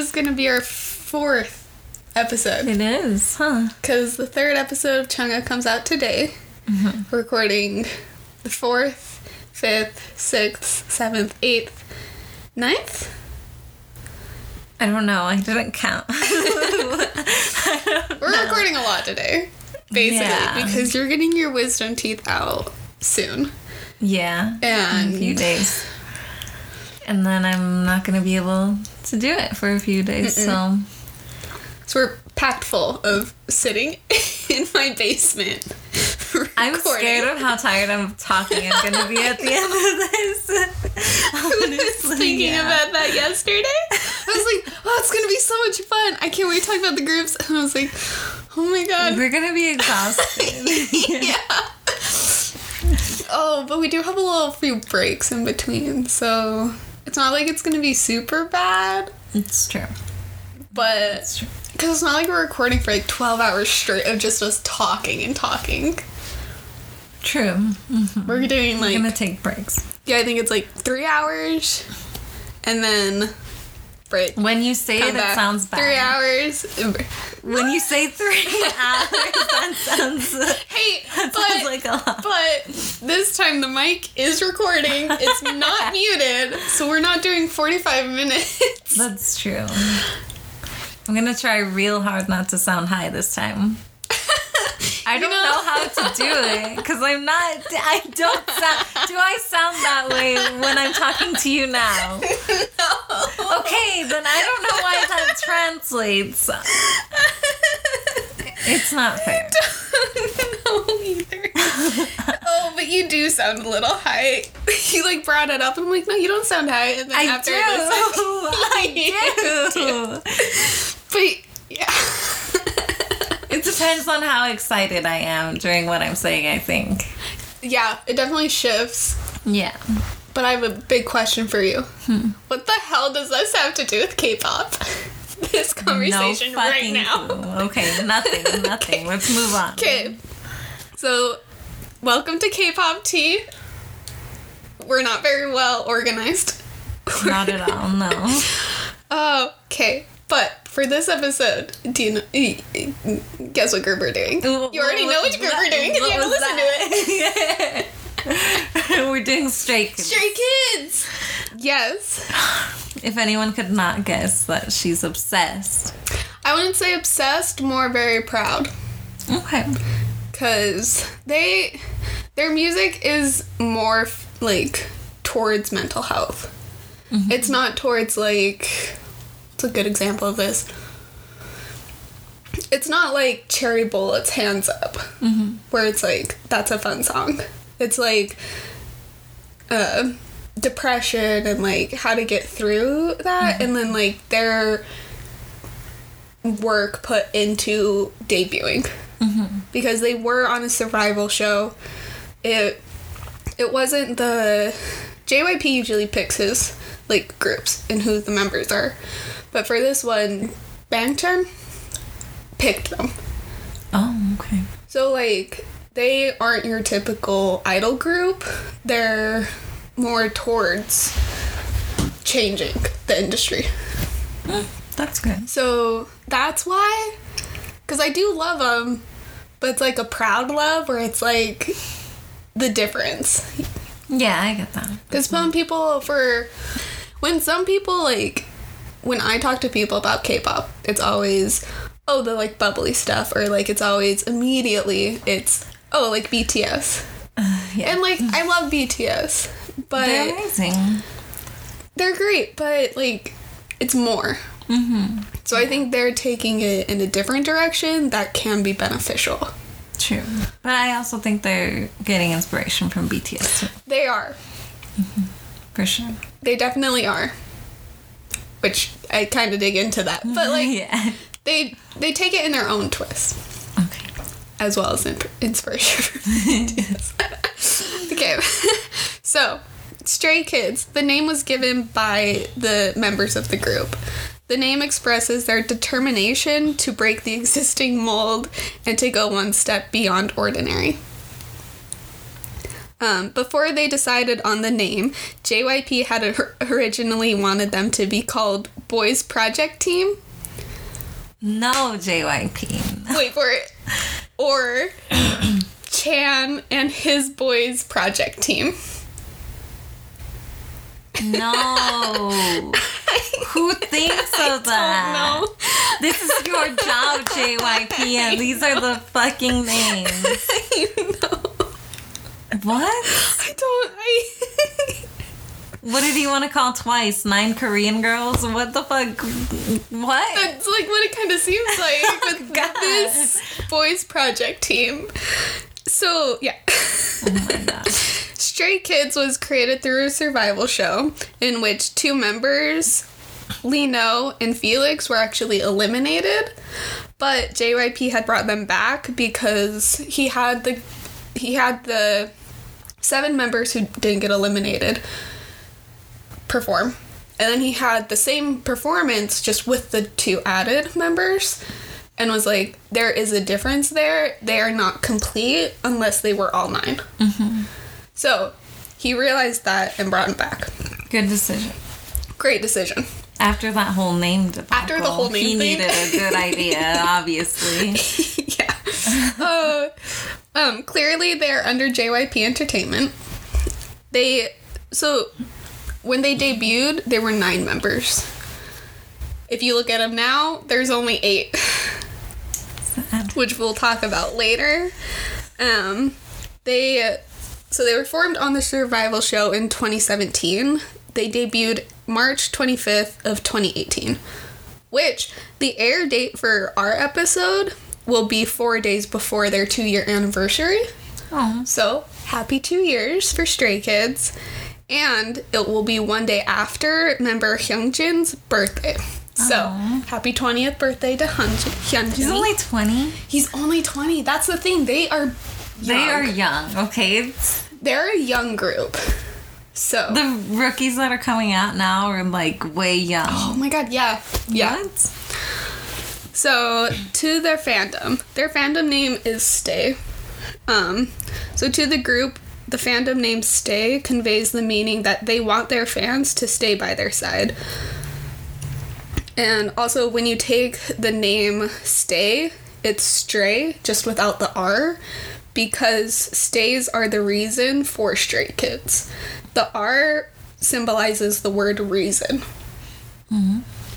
Hello. Hi. This is gonna be our fourth episode It is, huh? because the third episode of Chungha comes out today. We're recording the fourth, fifth, sixth, seventh, eighth, ninth. I don't know. I didn't count. We're recording a lot today, basically, Yeah. because you're getting your wisdom teeth out soon. yeah. In And a few days. And then I'm not going to be able to do it for a few days. So, So we're packed full of sitting in my basement. I'm scared of how tired I'm talking I'm to be at the end of this. I was thinking yeah. about that yesterday. I was like, oh, it's gonna be so much fun. I can't wait to talk about the groups. And I was like, oh my god. We're to be exhausted. yeah. Oh, but we do have a little few breaks in between, so it's not like it's gonna be super bad, it's true. but because it's not like we're recording for like 12 hours straight of just us talking and talking. True. Mm-hmm. We're doing like, going to take breaks. yeah, I think it's like three hours and then break. When you say it, it sounds bad. Three hours. When you say three hours, that sounds, Hey, that but sounds like a lot. But this time the mic is recording. It's not muted, so we're not doing 45 minutes. That's true. I'm gonna try real hard not to sound high this time. I don't know- know how to do it because I'm not. I don't sound. Do I sound that way when I'm talking to you now? No. Okay, then I don't know why that translates. It's not fair. no, either. oh, but you do sound a little high. You like brought it up, I'm like, no, you don't sound high. And then I after do. I do. But yeah. It depends on how excited I am during what I'm saying. I think. yeah, it definitely shifts. Yeah. But I have a big question for you. Hmm. What the hell does this have to do with K-pop? This conversation right fucking now. clue. Okay, nothing, nothing. Let's move on. Okay. So, welcome to K-pop tea. We're not very well organized. Not at all. No. Oh, okay. But for this episode, do you know? Guess what group we're doing? You already know which group we're doing because you have to listen to it. We're doing straight. Kids. Stray Kids. Yes. If anyone could not guess that she's obsessed. I wouldn't say obsessed, more very proud. Okay. because they their music is more like towards mental health mm-hmm. it's not towards like it's a good example of this. It's not like cherry bullets hands up mm-hmm. where it's like that's a fun song. It's like uh, depression and like how to get through that mm-hmm. and then like their work put into debuting. Mm-hmm. Because they were on a survival show. It it wasn't the JYP usually picks his like groups and who the members are, but for this one, Bang Chan picked them. Oh, okay. So like they aren't your typical idol group. They're more towards changing the industry. That's good. So that's why, because I do love them, but it's like a proud love where it's like the difference. Yeah, I get that. Because some people, for when some people like, when I talk to people about K-pop, it's always oh the like bubbly stuff, or like it's always immediately it's oh like BTS, Yeah. and like I love BTS, but They're amazing. they're great, but like it's more. Mm-hmm. So I think they're taking it in a different direction that can be beneficial. True. But I also think they're getting inspiration from BTS too. They are. For sure. They definitely are. Which I kind of dig into that, but like yeah. they they take it in their own twist Okay. as well as imp- inspiration. okay, so Stray Kids. The name was given by the members of the group. The name expresses their determination to break the existing mold and to go one step beyond ordinary. Um, before they decided on the name, JYP had or- originally wanted them to be called Boys Project Team. No, JYP. Wait for it. Or Chan and his boys project team. No. Who thinks of that? No. This is your job, JYP, and these are the fucking names. no. What? I don't. I. What did he want to call twice? Nine Korean girls? What the fuck? What? That's like what it kind of seems like with God. this boys project team. So yeah. Oh my god. Stray Kids was created through a survival show in which two members, Lee Know and Felix, were actually eliminated, but JYP had brought them back because he had the he had the seven members who didn't get eliminated perform. And then he had the same performance just with the two added members and was like, there is a difference there. They are not complete unless they were all 9 mm-hmm. So he realized that and brought him back. Good decision. Great decision. After that whole name debacle, After the whole name he thing. needed a good idea, obviously. yeah. Uh, um, clearly, they're under JYP Entertainment. They so when they debuted, there were nine members. If you look at them now, there's only eight, which we'll talk about later. Um, they so they were formed on the survival show in 2017. They debuted March 25th of 2018 which the air date for our episode will be four days before their two year anniversary. Oh, So, happy two years for Stray Kids. And it will be one day after member Hyunjin's birthday. So, Aw. happy 20th birthday to Hyunjin. he's only 20. He's only 20. That's the thing. They are They are young, okay? They're a young group. So, The rookies that are coming out now are like way young. oh my god, yeah. Yeah. What? So to their fandom, their fandom name is Stay. Um, so to the group, the fandom name Stay conveys the meaning that they want their fans to stay by their side. And also, when you take the name Stay, it's Stray, just without the R, because stays are the reason for Stray Kids. The R symbolizes the word reason.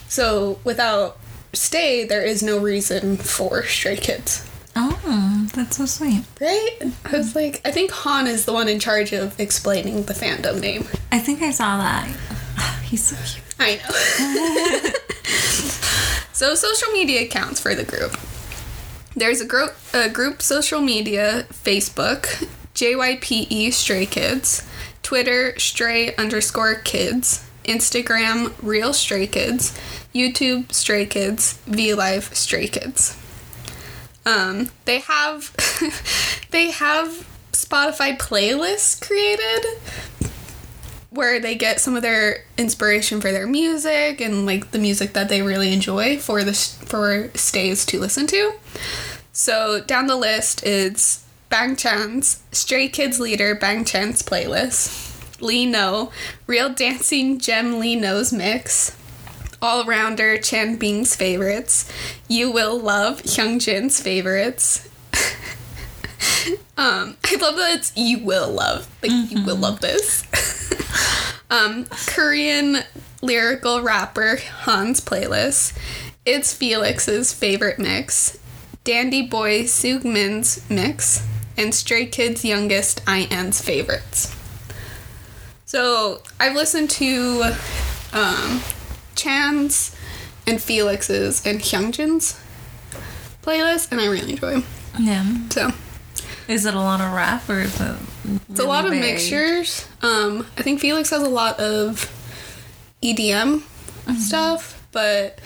So without stay, there is no reason for Stray Kids. Oh, that's so sweet. Right? I was like, I think Han is the one in charge of explaining the fandom name. I think I saw that. He's so cute. I know. so, social media accounts for the group. There's a, gro- a group social media Facebook, JYPE Stray Kids, Twitter Stray underscore Kids, Instagram Real Stray Kids, YouTube Stray Kids, VLive Stray Kids. Um, they have they have Spotify playlists created where they get some of their inspiration for their music and like the music that they really enjoy for the for stays to listen to. So down the list is Bang Chan's Stray Kids leader Bang Chan's playlist, Lee Know, Real Dancing Gem Lee Know's mix, All Rounder Changbin's favorites, You Will Love Hyunjin's favorites. um, I love that it's you will love. Like you will love this. um, Korean lyrical rapper Han's playlist. It's Felix's favorite mix. Dandy Boy Seungmin's mix. And Stray Kids' youngest IN's favorites. So I've listened to um, Chan's and Felix's and Hyunjin's playlist, and I really enjoy them. Yeah. So Is it a lot of rap or is it? it's a lot of mixtures. Um, I think Felix has a lot of EDM stuff, but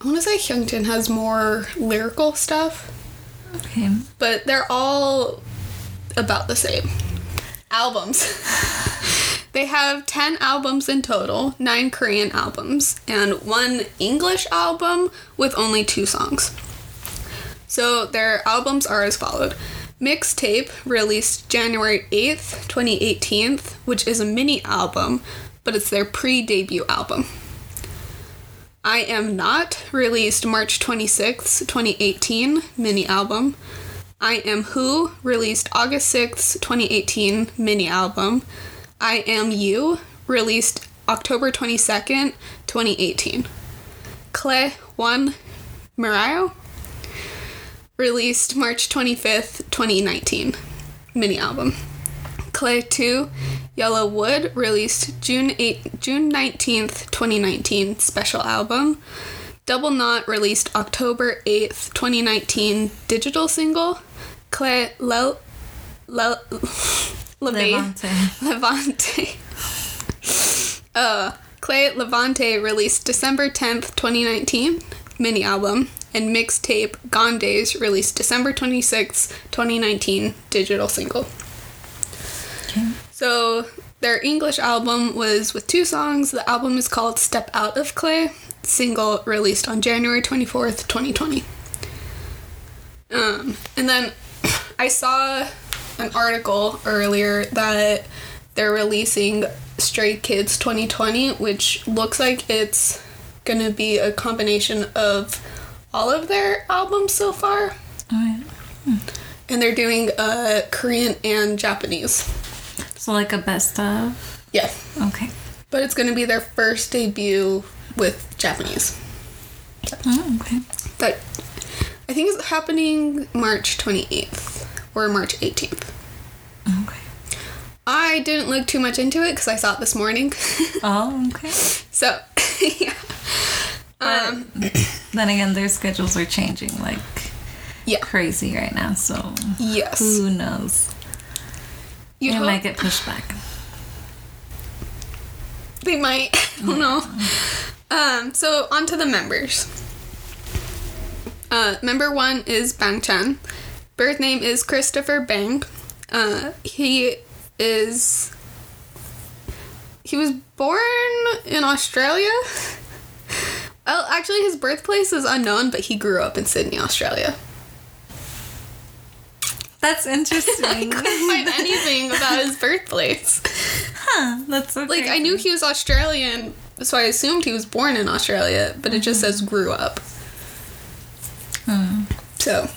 I want to say Hyunjin has more lyrical stuff. Okay. But they're all about the same albums. they have 10 albums in total, 9 Korean albums, and one English album with only two songs. So their albums are as followed Mixtape released January 8th, 2018, which is a mini album, but it's their pre debut album. I Am Not released March 26th, 2018, mini album. I Am Who released August 6th, 2018, mini album. I Am You released October 22nd, 2018. Clé 1 Miroh released March 25th, 2019, mini album. Clé 2 Yellow Wood released June 8 June 19th, 2019, special album. Double Knot released October 8th, 2019, digital single. Clé Le Le Levante Levante. Uh, Clé Levante released December 10th, 2019, mini album, and mixtape Gone Days released December 26th, 2019, digital single. Okay. So their English album was with two songs. The album is called Step Out of Clé, single released on January 24th, 2020. Um, and then I saw an article earlier that they're releasing Stray Kids 2020, which looks like it's gonna be a combination of all of their albums so far. Alright. And they're doing uh, Korean and Japanese. So like a best of. Yeah. Okay. But it's gonna be their first debut with Japanese. Oh, okay. That I think is happening March 28th or March 18th. Okay. I didn't look too much into it because I saw it this morning. Oh, okay. so, yeah. Um, Then again, their schedules are changing like yeah. crazy right now, so Yes. who knows? You'd it might get pushed back. they might. I don't know. Um, so, on to the members. Uh, member one is Bang Chan. Birth name is Christopher Bang. Uh, he is. He was born in Australia. Well, actually, his birthplace is unknown, but he grew up in Sydney, Australia. That's I interesting. couldn't find anything about his birthplace. huh, that's so Like, I knew he was Australian, so I assumed he was born in Australia, but it just says grew up. Hmm. So,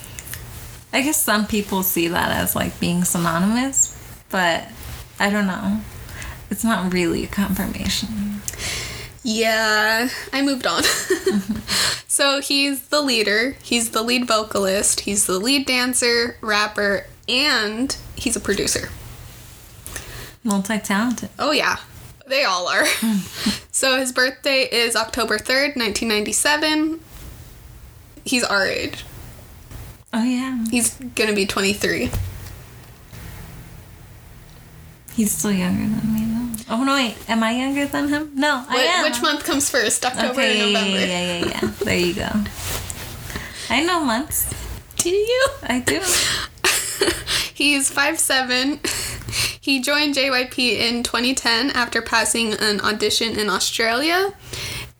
I guess some people see that as like being synonymous, but I don't know. It's not really a confirmation. yeah, I moved on. Mm-hmm. so, he's the leader, he's the lead vocalist, he's the lead dancer, rapper, and he's a producer. Multi talented. Oh, yeah. They all are. so his birthday is October 3rd, 1997. He's our age. Oh yeah. He's gonna be 23. He's still younger than me though. Oh no wait, am I younger than him? No, I am. Which month comes first? October Okay, or November? yeah, yeah, yeah, yeah. There you go. I know months. Do you? I do. He's five seven. he joined JYP in 2010 after passing an audition in Australia.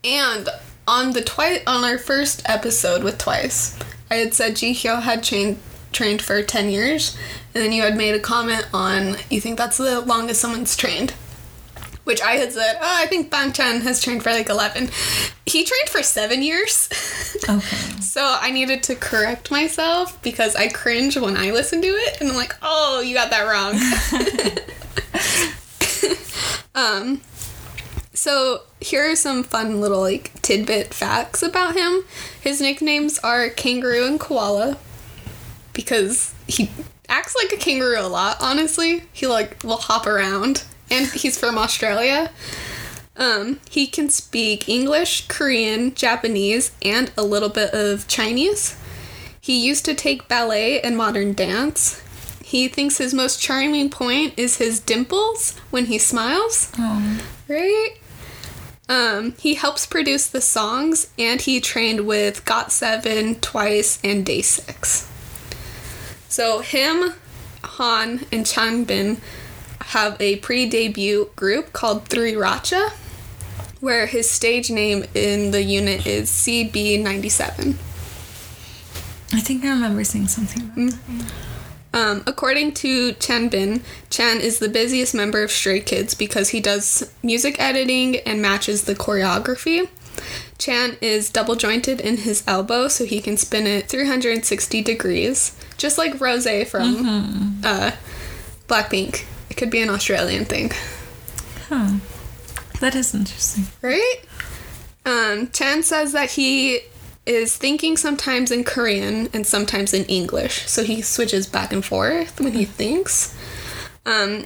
And on the twice on our first episode with Twice, I had said Ji Hyo had trained trained for 10 years, and then you had made a comment on you think that's the longest someone's trained. Which I had said, oh, I think Bang Chan has trained for like 11. He trained for seven years. Okay. So I needed to correct myself because I cringe when I listen to it and I'm like, oh, you got that wrong. um, so here are some fun little like tidbit facts about him. His nicknames are kangaroo and koala because he acts like a kangaroo a lot, honestly. He like will hop around and he's from Australia. Um, he can speak English, Korean, Japanese, and a little bit of Chinese. He used to take ballet and modern dance. He thinks his most charming point is his dimples when he smiles, Oh. right? Um, he helps produce the songs and he trained with Got7 twice and Day 6. So him, Han, and Changbin have a pre-debut group called Three Racha, where his stage name in the unit is CB97. I think I remember seeing something about that. Um, according to Changbin, Chan is the busiest member of Stray Kids because he does music editing and matches the choreography. Chan is double jointed in his elbow so he can spin it 360 degrees, just like Rose from uh, Blackpink. It could be an Australian thing, Huh. That is interesting. right? Um, Chan says that he is thinking sometimes in Korean and sometimes in English, so he switches back and forth when he thinks. Um,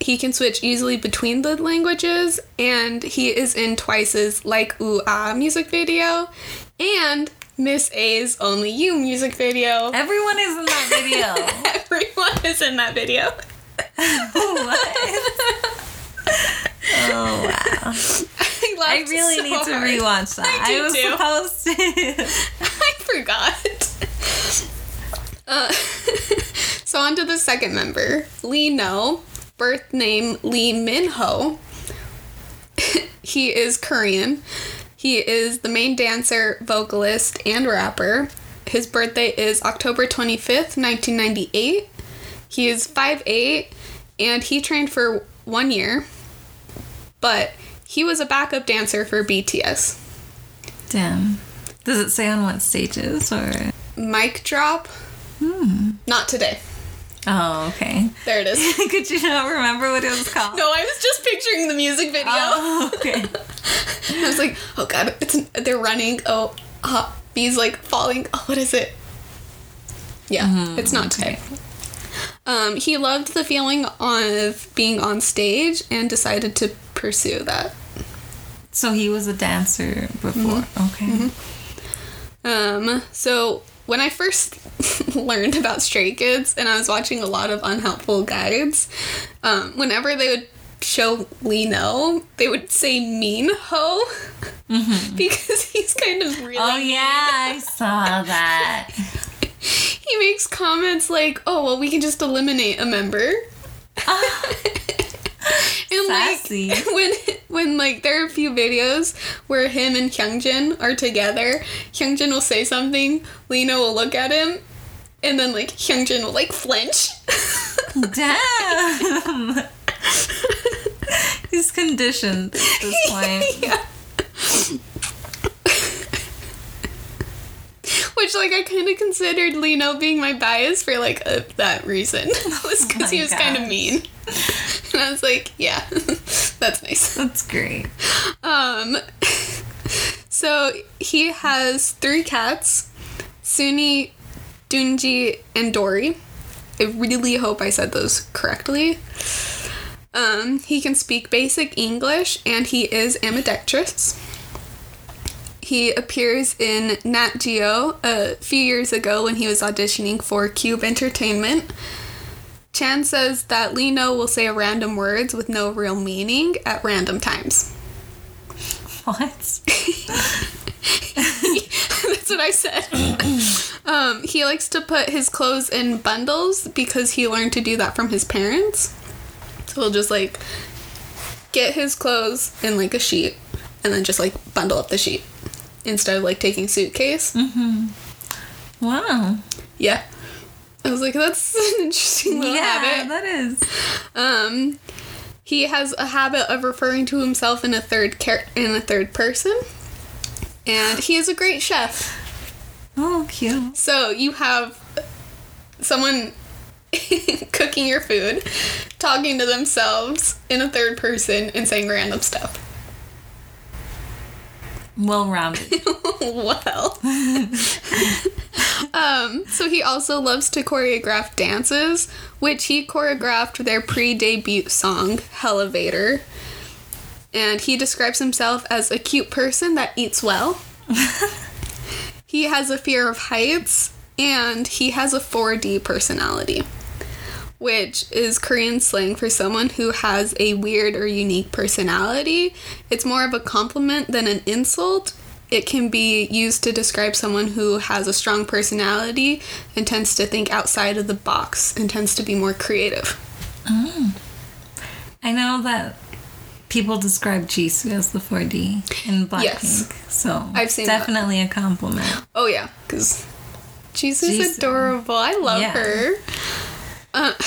he can switch easily between the languages, and he is in Twice's Like Ooh Ah music video and Miss A's Only You music video. Everyone is in that video. Everyone is in that video. what? Oh wow! I, I really so need to hard. rewatch that. I I, was too. supposed to. I forgot. Uh, so on to the second member, Lee Know, birth name Lee Min Ho. he is Korean. He is the main dancer, vocalist, and rapper. His birthday is October 25th, 1998. He is 5'8 and he trained for one year, but he was a backup dancer for BTS. Damn. Does it say on what stages or? Mic drop. Hmm. Not today. Oh, okay. There it is. Could you not remember what it was called? No, I was just picturing the music video. Oh, okay. I was like, oh god, it's they're running. Oh, uh, bees like falling. Oh, what is it? Yeah, Mm-hmm. it's not today. Um, he loved the feeling of being on stage and decided to pursue that. So he was a dancer before. Okay. Um, so when I first learned about Stray Kids and I was watching a lot of unhelpful guides, um, whenever they would show Lee Know, they would say mean ho because he's kind of really. Oh yeah, I saw that. He makes comments like, "Oh well, we can just eliminate a member." and Sassy. like when when like there are a few videos where him and Hyunjin are together, Hyunjin will say something, Lee Know will look at him, and then like Hyunjin will like flinch. Damn. He's conditioned at this point. yeah. Which like I kind of considered Lee Know being my bias for like a, that reason was because he was kind of mean, and I was like, yeah, that's nice. That's great. Um, so he has three cats Suni, Dunji, and Dory. I really hope I said those correctly. Um, he can speak basic English and he is ambidextrous. He appears in Nat Geo a few years ago when he was auditioning for Cube Entertainment. Chan says that Lee Know will say random words with no real meaning at random times. What? That's what I said. um, he likes to put his clothes in bundles because he learned to do that from his parents. So he'll just like get his clothes in like a sheet and then just like bundle up the sheet instead of like taking suitcase. Wow. Yeah. I was like, that's an interesting little yeah, habit. that is. Um, he has a habit of referring to himself in a third char- in a third person, and he is a great chef. Oh, cute. So you have someone cooking your food, talking to themselves in a third person, and saying random stuff. Well rounded. well. um, so he also loves to choreograph dances, which he choreographed their pre-debut song, Elevator. And he describes himself as a cute person that eats well. he has a fear of heights, and he has a 4D personality, which is Korean slang for someone who has a weird or unique personality. It's more of a compliment than an insult. It can be used to describe someone who has a strong personality and tends to think outside of the box and tends to be more creative. Mm. I know that people describe Jisoo as the 4D in Blackpink, Yes. so I've seen that. definitely a compliment. Oh yeah, because Jesus Jisoo. is adorable. I love Yeah. her. Uh,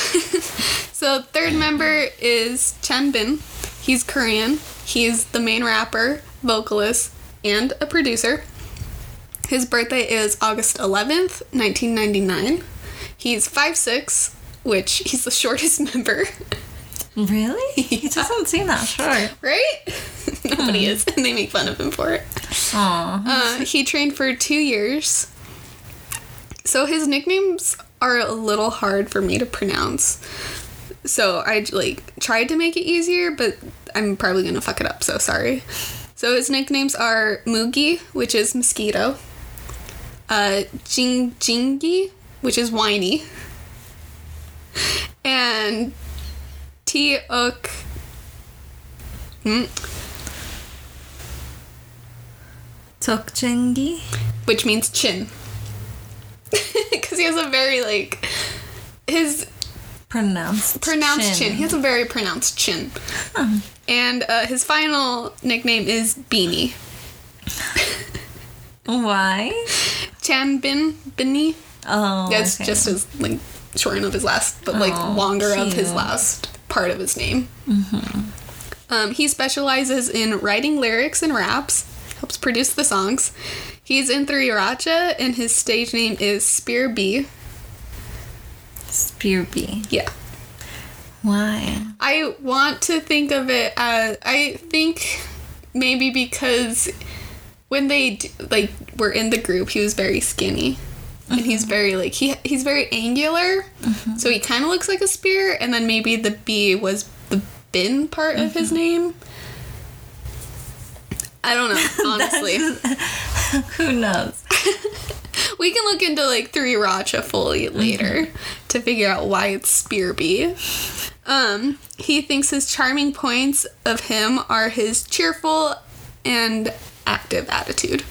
so third member is Changbin. He's Korean. He's the main rapper, vocalist, and a producer. His birthday is August 11th, 1999. He's 5'6", which he's the shortest member. Really? He doesn't seem that short. Right? Nobody is, and they make fun of him for it. Aw. Uh, he trained for two years. So his nicknames are a little hard for me to pronounce. So I like tried to make it easier, but I'm probably gonna fuck it up. So sorry. So his nicknames are Mugi, which is mosquito. Uh, Jing Jingi, which is whiny. And T Uk. Hmm, Tokjengi? which means chin. Because he has a very like his Pronounced. pronounced chin. He has a very pronounced chin. And uh, his final nickname is Beanie. Why? Changbin Binny. Oh. That's okay. just his like shorten of his last, but like Aw, longer of his last part of his name. Um, he specializes in writing lyrics and raps. Helps produce the songs. He's in Three Racha, and his stage name is Spear B. SpearB. Yeah. Why? I want to think of it as I think maybe because when they like were in the group, he was very skinny, and he's mm-hmm. very like he he's very angular, mm-hmm. so he kind of looks like a spear. And then maybe the B was the bin part of his mm-hmm. name. I don't know, honestly. Who knows? we can look into like three Racha fully later to figure out why it's SpearB. Um, he thinks his charming points of him are his cheerful and active attitude.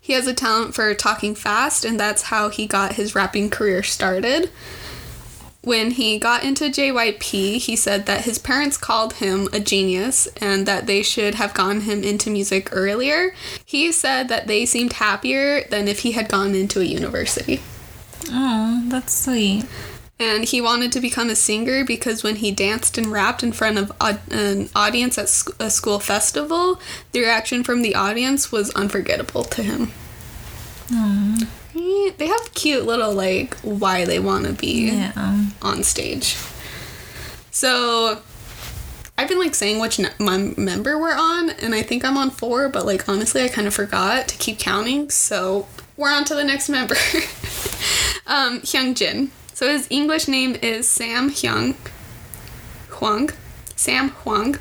He has a talent for talking fast, and that's how he got his rapping career started. When he got into JYP, he said that his parents called him a genius and that they should have gotten him into music earlier. He said that they seemed happier than if he had gone into a university. Oh, that's sweet. And he wanted to become a singer because when he danced and rapped in front of an audience at a school festival, the reaction from the audience was unforgettable to him. Right? They have cute little, like, why they want to be Yeah. on stage. So I've been like saying which n- my member we're on, and I think I'm on four, but like honestly, I kind of forgot to keep counting. So we're on to the next member, um, Hyunjin. So his English name is Sam Hyung Hwang. Sam Hwang.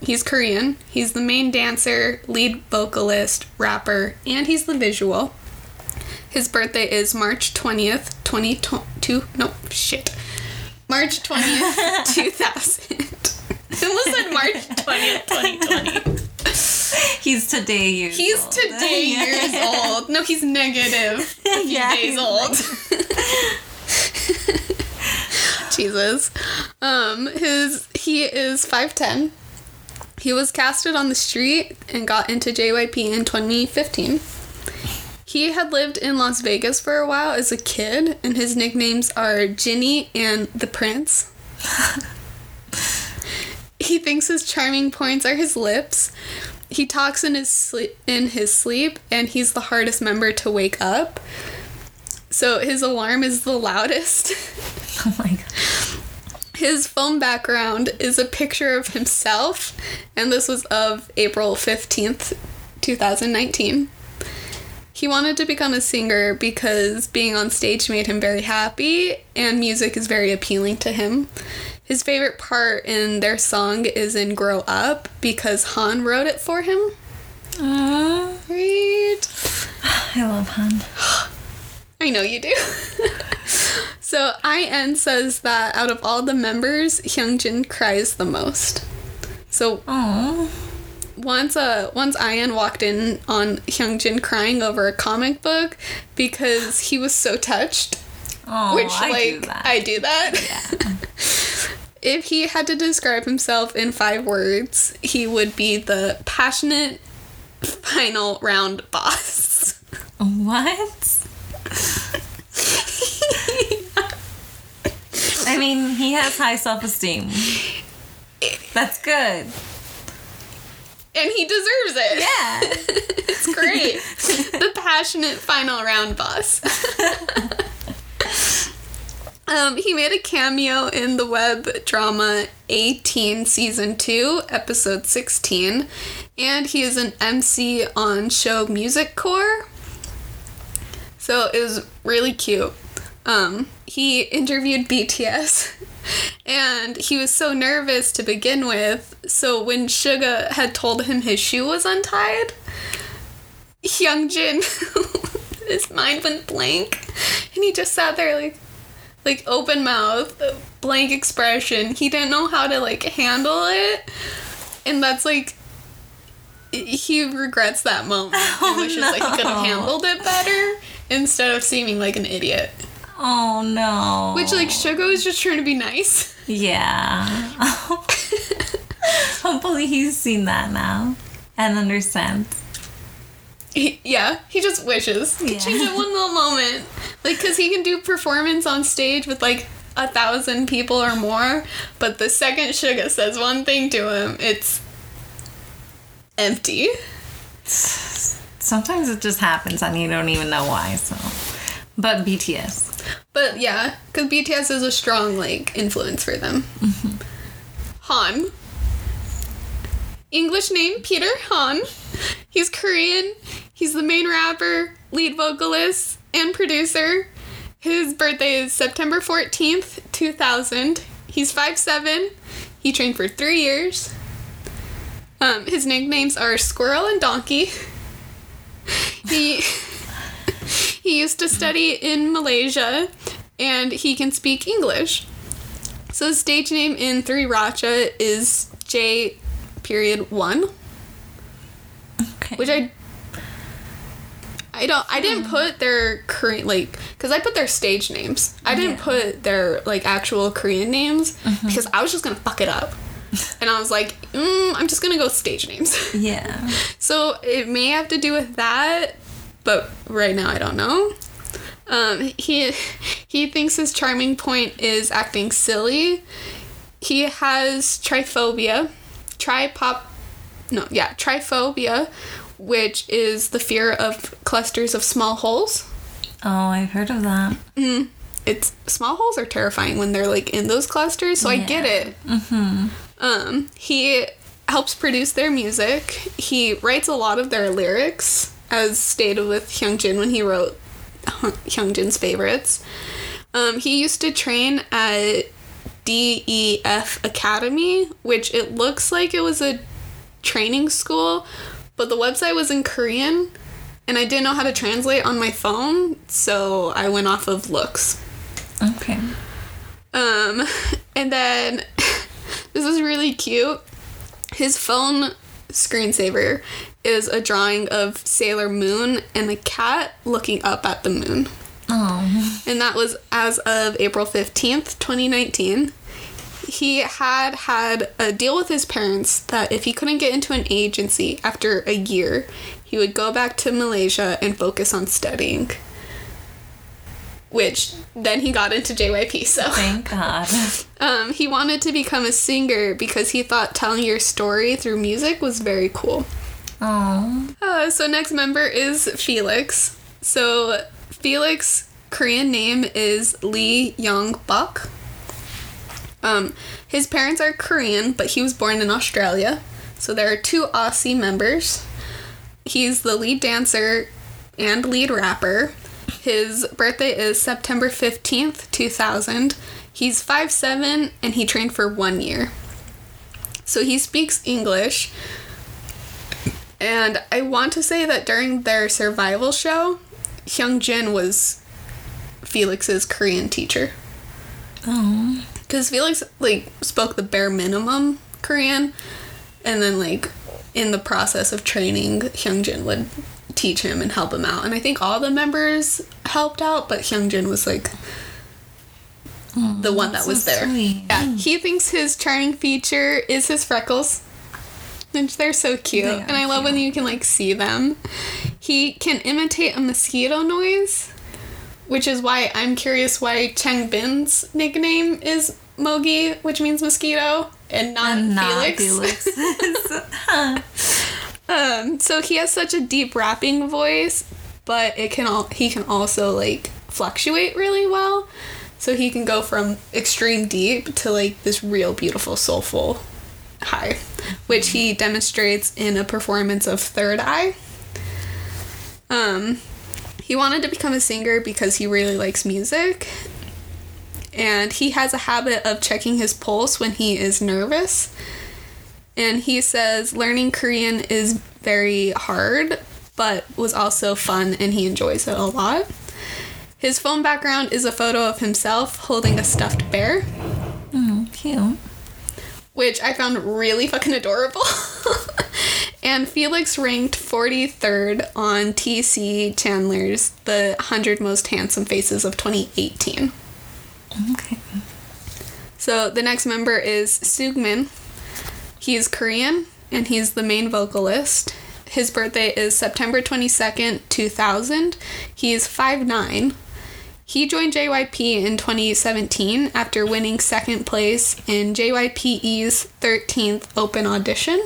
He's Korean. He's the main dancer, lead vocalist, rapper, and he's the visual. His birthday is March 20th, 2022. No, shit. March 20th, 2000. I almost said March 20th, 2020. He's today years He's old. today years old. No, he's negative. A few Yeah, days he's old. Jesus. Um, his he is 5'10. He was casted on the street and got into JYP in 2015. He had lived in Las Vegas for a while as a kid, and his nicknames are Ginny and the Prince. he thinks his charming points are his lips. He talks in his sleep, in his sleep, and he's the hardest member to wake up. So his alarm is the loudest. Oh my god. His phone background is a picture of himself, and this was of April 15th, 2019. He wanted to become a singer because being on stage made him very happy, and music is very appealing to him. His favorite part in their song is in Grow Up because Han wrote it for him. Uh, Aw, Right? I love Han. I know you do. so IN says that out of all the members, Hyunjin cries the most. So Oh, once uh once IN walked in on Hyunjin crying over a comic book because he was so touched. oh, which I like do that. I do that. if he had to describe himself in five words, he would be the passionate final round boss. what? I mean, he has high self esteem. That's good. And he deserves it. Yeah. it's great. the passionate final round boss. um, he made a cameo in the web drama A-TEEN season 2 episode 16 and he is an MC on show Music Core. So it was really cute. Um, he interviewed BTS and he was so nervous to begin with. So when Suga had told him his shoe was untied, Hyunjin, his mind went blank, and he just sat there like, like open mouth, blank expression. He didn't know how to like handle it, and that's like. He regrets that moment and wishes like he could have oh, handled it better instead of seeming like an idiot. Oh no. Which like Suga is just trying to be nice. Yeah. Hopefully he's seen that now and understands. He, yeah, he just wishes. He Yeah. changed it one little moment. Like, because he can do performance on stage with like a thousand people or more, but the second Suga says one thing to him, it's empty. Sometimes it just happens and you don't even know why, so. But BTS. But yeah, because BTS is a strong like influence for them. Han. English name Peter Han. He's Korean. He's the main rapper, lead vocalist, and producer. His birthday is September 14th, 2000. He's 5'7. He trained for three years. Um, his nicknames are Squirrel and Donkey. He he used to study in Malaysia and he can speak English. So his stage name in Three Racha is J period one, Okay. which I I don't I didn't put their Korean like because I put their stage names. I didn't Yeah. put their like actual Korean names because I was just gonna fuck it up. And I was like, mm, I'm just gonna go stage names. yeah. So it may have to do with that, but right now I don't know. Um, he he thinks his charming point is acting silly. He has triphobia, tripop, no, yeah, triphobia, which is the fear of clusters of small holes. Oh, I've heard of that. It's small holes are terrifying when they're like in those clusters, so I get Yeah. it. Um, he helps produce their music. He writes a lot of their lyrics, as stated with Hyunjin when he wrote Hyunjin's favorites. Um, he used to train at DEF Academy, which it looks like it was a training school, but the website was in Korean, and I didn't know how to translate on my phone, so I went off of looks. Okay. Um, and then this is really cute. His phone screensaver is a drawing of Sailor Moon and a cat looking up at the moon. Oh. And that was as of April 15th, 2019. He had had a deal with his parents that if he couldn't get into an agency after a year, he would go back to Malaysia and focus on studying. Which then he got into JYP, so. Thank God. Um, he wanted to become a singer because he thought telling your story through music was very cool. Oh. Uh, so next member is Felix. So Felix Korean name is Lee Young Bak. Um, his parents are Korean, but he was born in Australia. So there are two Aussie members. He's the lead dancer and lead rapper. His birthday is September 15th, 2000. He's 5'7 and he trained for one year. So he speaks English. And I want to say that during their survival show, Hyunjin was Felix's Korean teacher. Oh. Because Felix, like, spoke the bare minimum Korean. And then, like, in the process of training, Hyunjin would teach him and help him out. And I think all the members helped out, but Hyunjin was, like, the one that was so there. sweet. Yeah. He thinks his charming feature is his freckles. They're so cute. They and I love when you can like see them. He can imitate a mosquito noise, which is why I'm curious why Changbin's nickname is Mogi, which means mosquito, and not, And not Felix. Felix. Um, so he has such a deep rapping voice, but it can all he can also like fluctuate really well. So he can go from extreme deep to like this real beautiful soulful high, which he demonstrates in a performance of Third Eye. Um, he wanted to become a singer because he really likes music. And he has a habit of checking his pulse when he is nervous. And he says learning Korean is very hard, but was also fun and he enjoys it a lot. His phone background is a photo of himself holding a stuffed bear, Mm, cute. Which I found really fucking adorable. and Felix ranked 43rd on TC Candler's The 100 Most Handsome Faces of 2018. Okay. So the next member is Seungmin. He's Korean and he's the main vocalist. His birthday is September 22nd, 2000. He is 5'9. He joined JYP in 2017 after winning second place in JYPE's 13th open audition.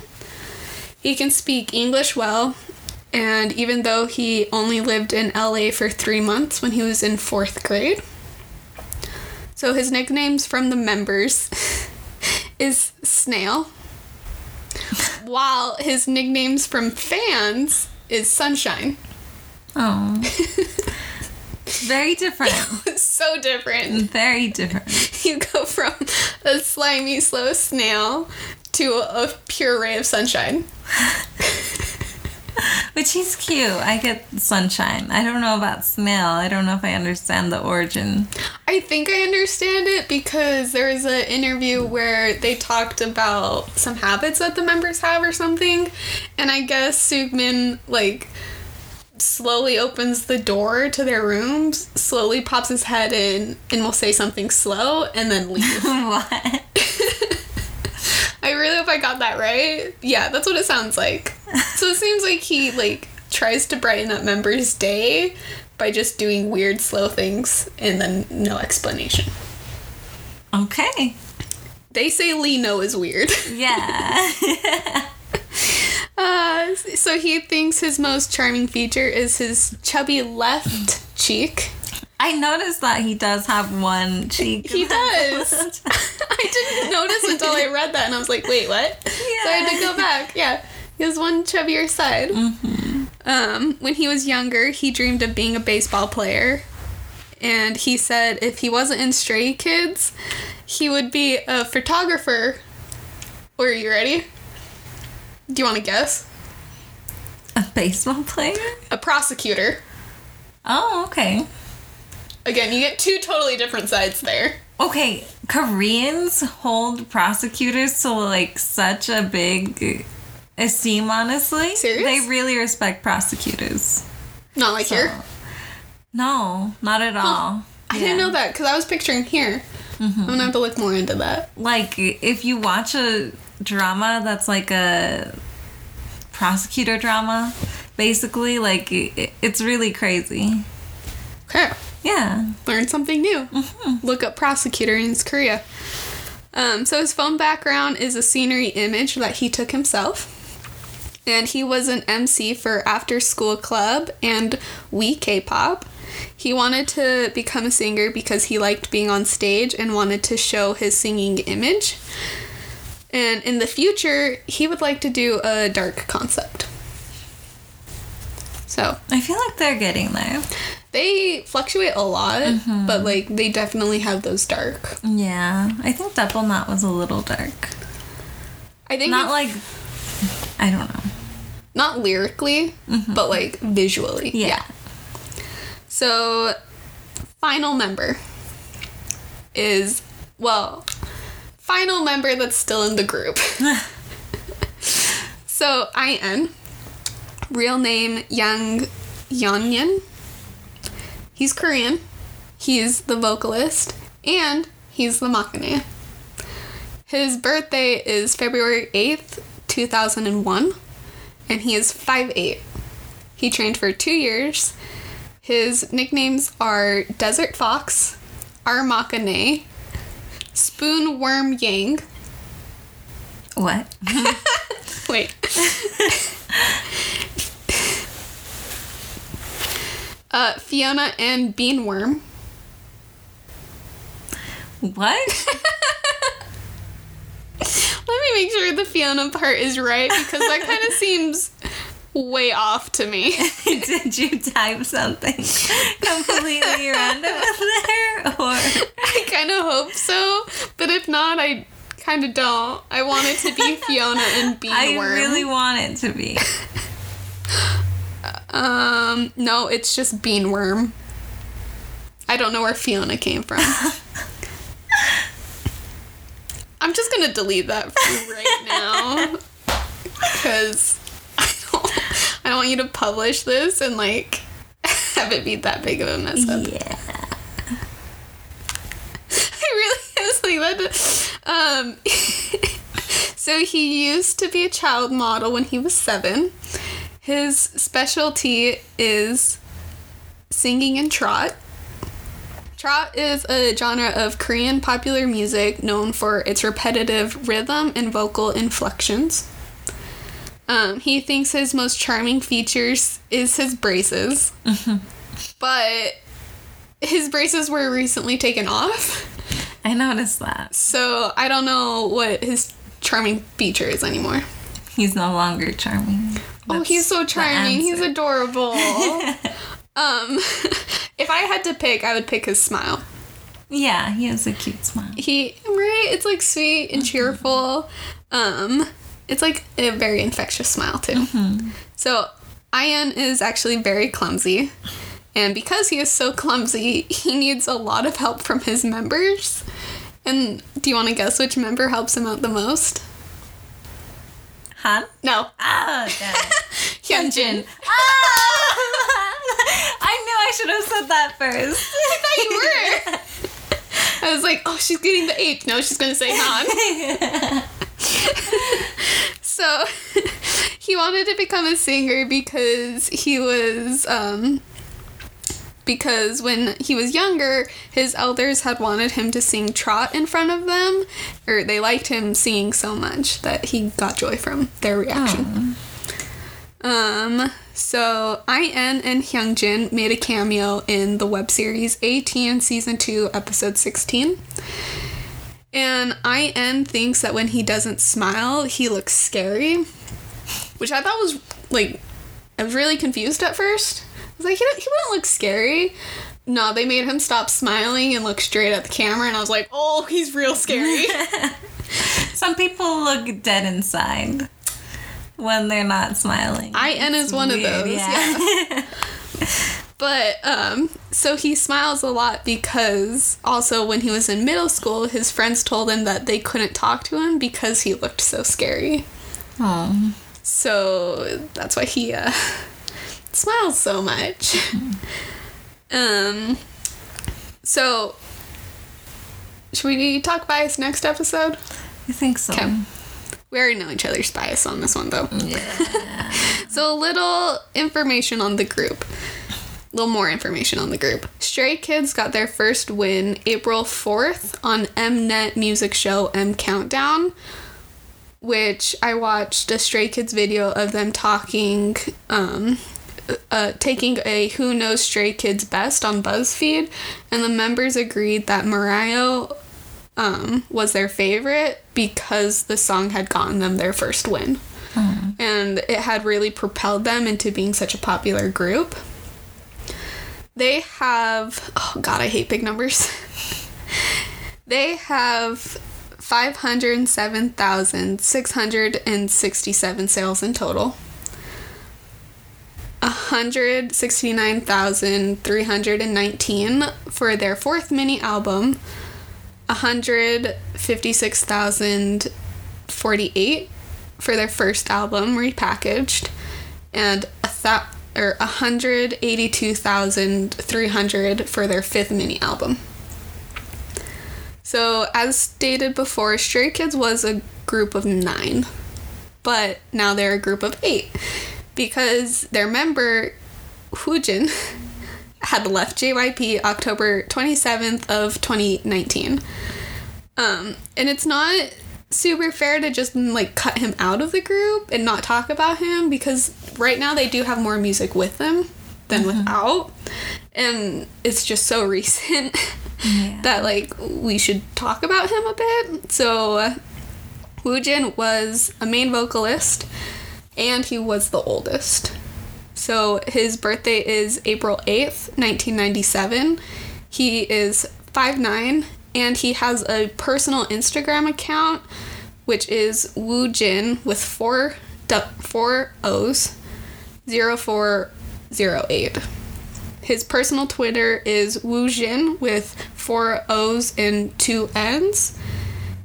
He can speak English well, and even though he only lived in LA for three months when he was in fourth grade, so his nicknames from the members is Snail, while his nicknames from fans is Sunshine. Oh. Very different. It's so different. Very different. You go from a slimy, slow snail to a pure ray of sunshine. Which she's cute. I get sunshine. I don't know about snail. I don't know if I understand the origin. I think I understand it because there was an interview where they talked about some habits that the members have or something, and I guess Seungmin like slowly opens the door to their rooms, slowly pops his head in, and will say something slow and then leave. what? I really hope I got that right. Yeah, that's what it sounds like. So it seems like he like tries to brighten up members' day by just doing weird slow things and then no explanation. Okay. They say Lee Know is weird. Yeah. Uh, so he thinks his most charming feature is his chubby left cheek. I noticed that he does have one cheek. He does. I didn't notice until I read that and I was like, wait, what? So I had to go back. Yeah. He has one chubbier side. Um, when he was younger, he dreamed of being a baseball player. And he said if he wasn't in Stray Kids, he would be a photographer. Or are you ready? Do you want to guess? A baseball player? A prosecutor. Oh, okay. Again, you get two totally different sides there. Okay, Koreans hold prosecutors to like such a big esteem, honestly. Serious? They really respect prosecutors. Not like So- here. No, not at all. I didn't know that because I was picturing here. I'm gonna have to look more into that. Like, if you watch a drama that's like a prosecutor drama, basically, like, it, it's really crazy. Okay. Yeah. learn something new. Look up prosecutor in Korea. Um, so his phone background is a scenery image that he took himself. And he was an MC for After School Club and We K-pop. He wanted to become a singer because he liked being on stage and wanted to show his singing image. And in the future, he would like to do a dark concept. So I feel like they're getting there. they fluctuate a lot, mm-hmm. but like they definitely have those dark. Yeah. I think Double Knot was a little dark. I think Not like, I don't know. not lyrically, mm-hmm. but like visually. Yeah. So, final member is well, final member that's still in the group. so IN, real name Yang Jeongin. He's Korean. He's the vocalist and he's the maknae. His birthday is February 8th, 2001, and he is 5'8. He trained for two years. His nicknames are Desert Fox, Armakane, Spoon Worm Yang. What? Wait. uh, Fiona and Beanworm. What? Let me make sure the Fiona part is right because that kind of seems way off to me. Did you type something completely random in there? Or I kind of hope so, but if not, I kind of don't. I want it to be Fiona and Beanworm. I really want it to be. Um, no, it's just Beanworm. I don't know where Fiona came from. I'm just gonna delete that for right now because I don't want you to publish this and like have it be that big of a mess up. Yeah. I really was like that. Um, so he used to be a child model when he was seven. His specialty is singing and trot. Trot is a genre of Korean popular music known for its repetitive rhythm and vocal inflections. Um, he thinks his most charming features is his braces, but his braces were recently taken off. I noticed that. So I don't know what his charming feature is anymore. He's no longer charming. oh, he's so charming. He's adorable. um, if I had to pick, I would pick his smile. Yeah, he has a cute smile. He right, it's like sweet and cheerful. Um, it's like a very infectious smile too. So IN is actually very clumsy. And because he is so clumsy, he needs a lot of help from his members. And do you want to guess which member helps him out the most? Han? No, Ah, damn. Hyunjin. Ah! I knew I should have said that first. I thought you were. I was like, oh, she's getting the H. No, she's gonna say Han. so he wanted to become a singer because he was um because when he was younger his elders had wanted him to sing trot in front of them or they liked him singing so much that he got joy from their reaction. Um so IN and Hyunjin made a cameo in the web series A-Teen season 2 episode 16 and IN thinks that when he doesn't smile, he looks scary, which I thought was like, I was really confused at first. I was like, he, he wouldn't look scary. No, they made him stop smiling and look straight at the camera, and I was like, oh, he's real scary. Some people look dead inside when they're not smiling. IN is one of Weird, those. yeah. But um, so he smiles a lot because also when he was in middle school, his friends told him that they couldn't talk to him because he looked so scary. Oh. So that's why he uh, smiles so much. um, so should we talk bias next episode? I think so. Okay. We already know each other's bias on this one though. Yeah. So a little information on the group. A little more information on the group. Stray Kids got their first win April 4th on Mnet music show M Countdown, which I watched a Stray Kids video of them talking, um, uh, taking a Who Knows Stray Kids Best on BuzzFeed, and the members agreed that Miroh um, was their favorite because the song had gotten them their first win. And it had really propelled them into being such a popular group. They have, oh god, I hate big numbers. they have 507,667 sales in total. 169,319 for their fourth mini album. 156,048 for their first album repackaged and a th- or 182,300 for their fifth mini album. So, as stated before, Stray Kids was a group of 9, but now they're a group of 8 because their member Woojin had left JYP October 27th of 2019. Um, and it's not super fair to just like cut him out of the group and not talk about him because right now they do have more music with them than without. And it's just so recent Yeah. that like we should talk about him a bit. So uh, Woojin was a main vocalist and he was the oldest. So his birthday is April 8th, 1997. He is 5'9 and he has a personal Instagram account which is Woojin with four four O's 0408. His personal Twitter is Woojin with four O's and two N's.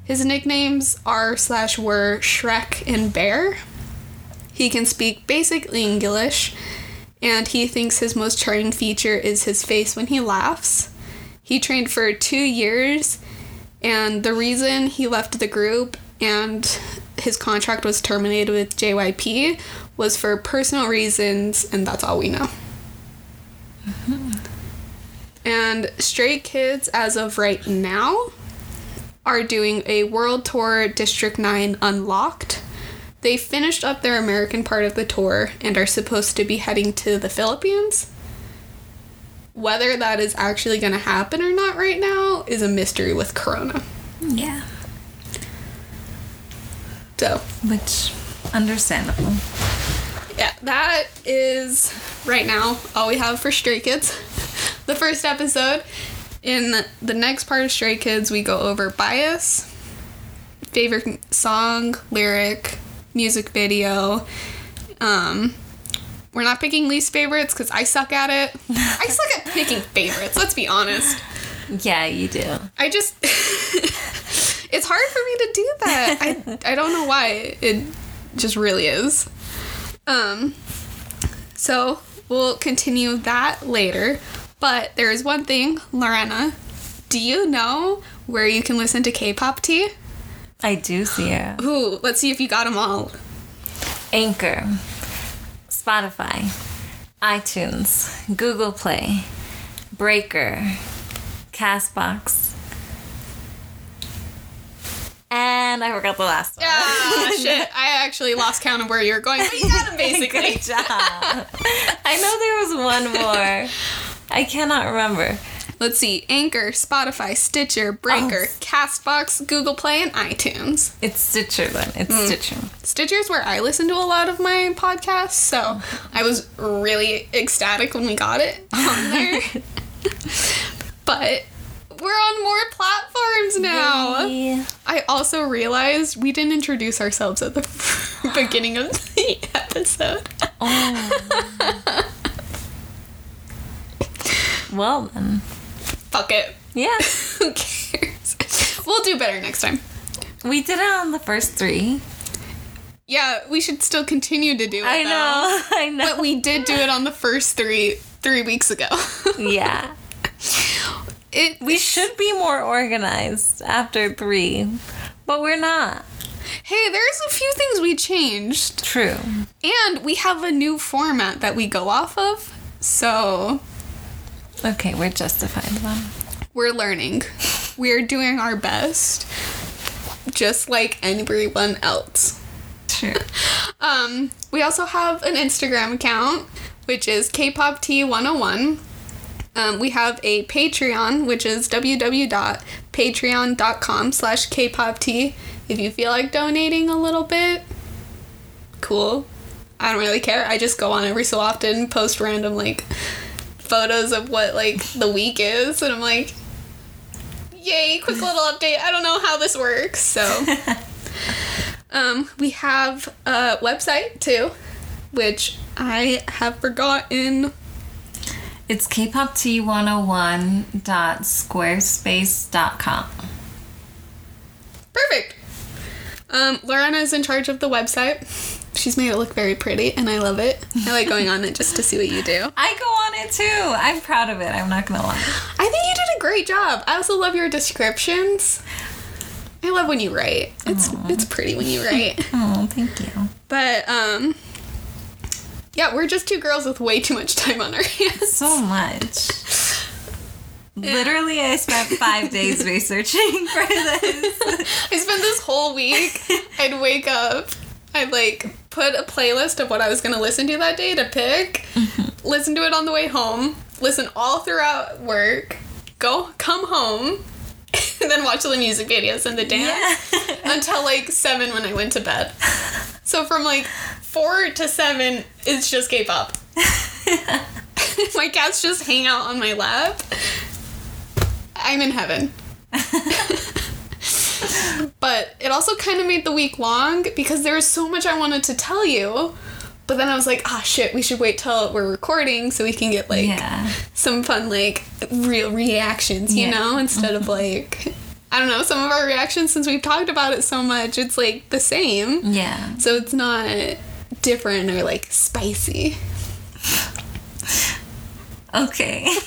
His nicknames are slash were Shrek and Bear. He can speak basic English, and he thinks his most charming feature is his face when he laughs. He trained for two years, and the reason he left the group and his contract was terminated with JYP was for personal reasons, and that's all we know. Mm-hmm. And Stray Kids, as of right now, are doing a world tour District 9 Unlocked. They finished up their American part of the tour and are supposed to be heading to the Philippines. Whether that is actually going to happen or not right now is a mystery with Corona. Yeah. So, Which, understandable. yeah, that is right now all we have for Stray Kids. the first episode. In the next part of Stray Kids, we go over bias, favorite song, lyric, music video. Um, we're not picking least favorites because I suck at it. I suck at picking favorites. Let's be honest. Yeah, you do. I just it's hard for me to do that. I I don't know why. It just really is. Um so we'll continue that later. But there is one thing, Lorena. Do you know where you can listen to K-pop tea? I do see it. Ooh, let's see if you got them all. Anchor, Spotify, iTunes, Google Play, Breaker, Castbox, and I forgot the last one. Ah, shit. I actually lost count of where you were going, but you got them basically. Good job. I know there was one more. I cannot remember. Let's see. Anchor, Spotify, Stitcher, Breaker, Oh. Castbox, Google Play, and iTunes. It's Stitcher then. It's Mm. Stitcher. Stitcher's where I listen to a lot of my podcasts, so I was really ecstatic when we got it on there. but we're on more platforms now. Yeah. I also realized we didn't introduce ourselves at the beginning of the episode. Oh. well then. Fuck it. Yeah. Who cares? We'll do better next time. We did it on the first three. Yeah, we should still continue to do it. I though. know. I know. But we did do it on the first three three weeks ago. yeah. it We should be more organized after three, but we're not. Hey, there's a few things we changed. True. And we have a new format that we go off of. So Okay, we're justified then. we're learning. We're doing our best. Just like everyone else. True. Um, we also have an Instagram account, which is kpopt101. Um, we have a Patreon, which is www.patreon.com slash kpopt. If you feel like donating a little bit, cool. I don't really care. I just go on every so often, post random, like, photos of what, like, the week is, and I'm like, yay, quick little update. I don't know how this works, so... Um, we have a website too, which I have forgotten. It's kpopt101.squarespace.com. Perfect. Um, Lorena is in charge of the website. She's made it look very pretty, and I love it. I like going on it just to see what you do. I go on it too. I'm proud of it. I'm not gonna lie. I think you did a great job. I also love your descriptions. I love when you write. It's it's pretty when you write. Oh, thank you. But um yeah, we're just two girls with way too much time on our hands. So much. Literally, I spent five days researching for this. I spent this whole week. I'd wake up. I'd like put a playlist of what I was gonna listen to that day to pick. Mm-hmm. Listen to it on the way home. Listen all throughout work. Go come home. And then watch the music videos and the dance until like seven when I went to bed. So from like four to seven, it's just K-pop. my cats just hang out on my lap. I'm in heaven. But it also kind of made the week long because there was so much I wanted to tell you. But then I was like, ah, shit, we should wait till we're recording so we can get like Yeah. some fun, like real reactions, you Yeah. know, instead of like, I don't know, some of our reactions since we've talked about it so much, it's like the same. Yeah. So it's not different or like spicy. Okay.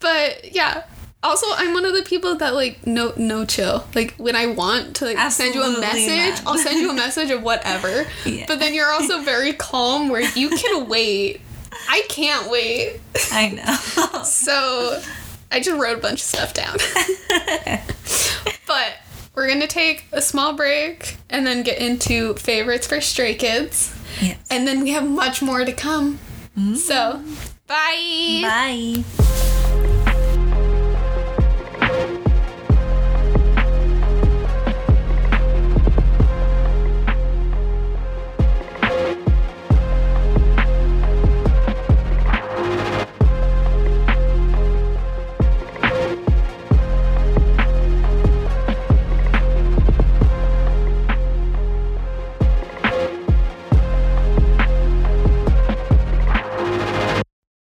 But yeah. Also, I'm one of the people that like no no chill. Like when I want to like send you a message, not. I'll send you a message of whatever. Yeah. But then you're also very calm where you can wait. I can't wait. I know. So I just wrote a bunch of stuff down. but we're gonna take a small break and then get into favorites for Stray Kids. Yes. And then we have much more to come. So bye. Bye.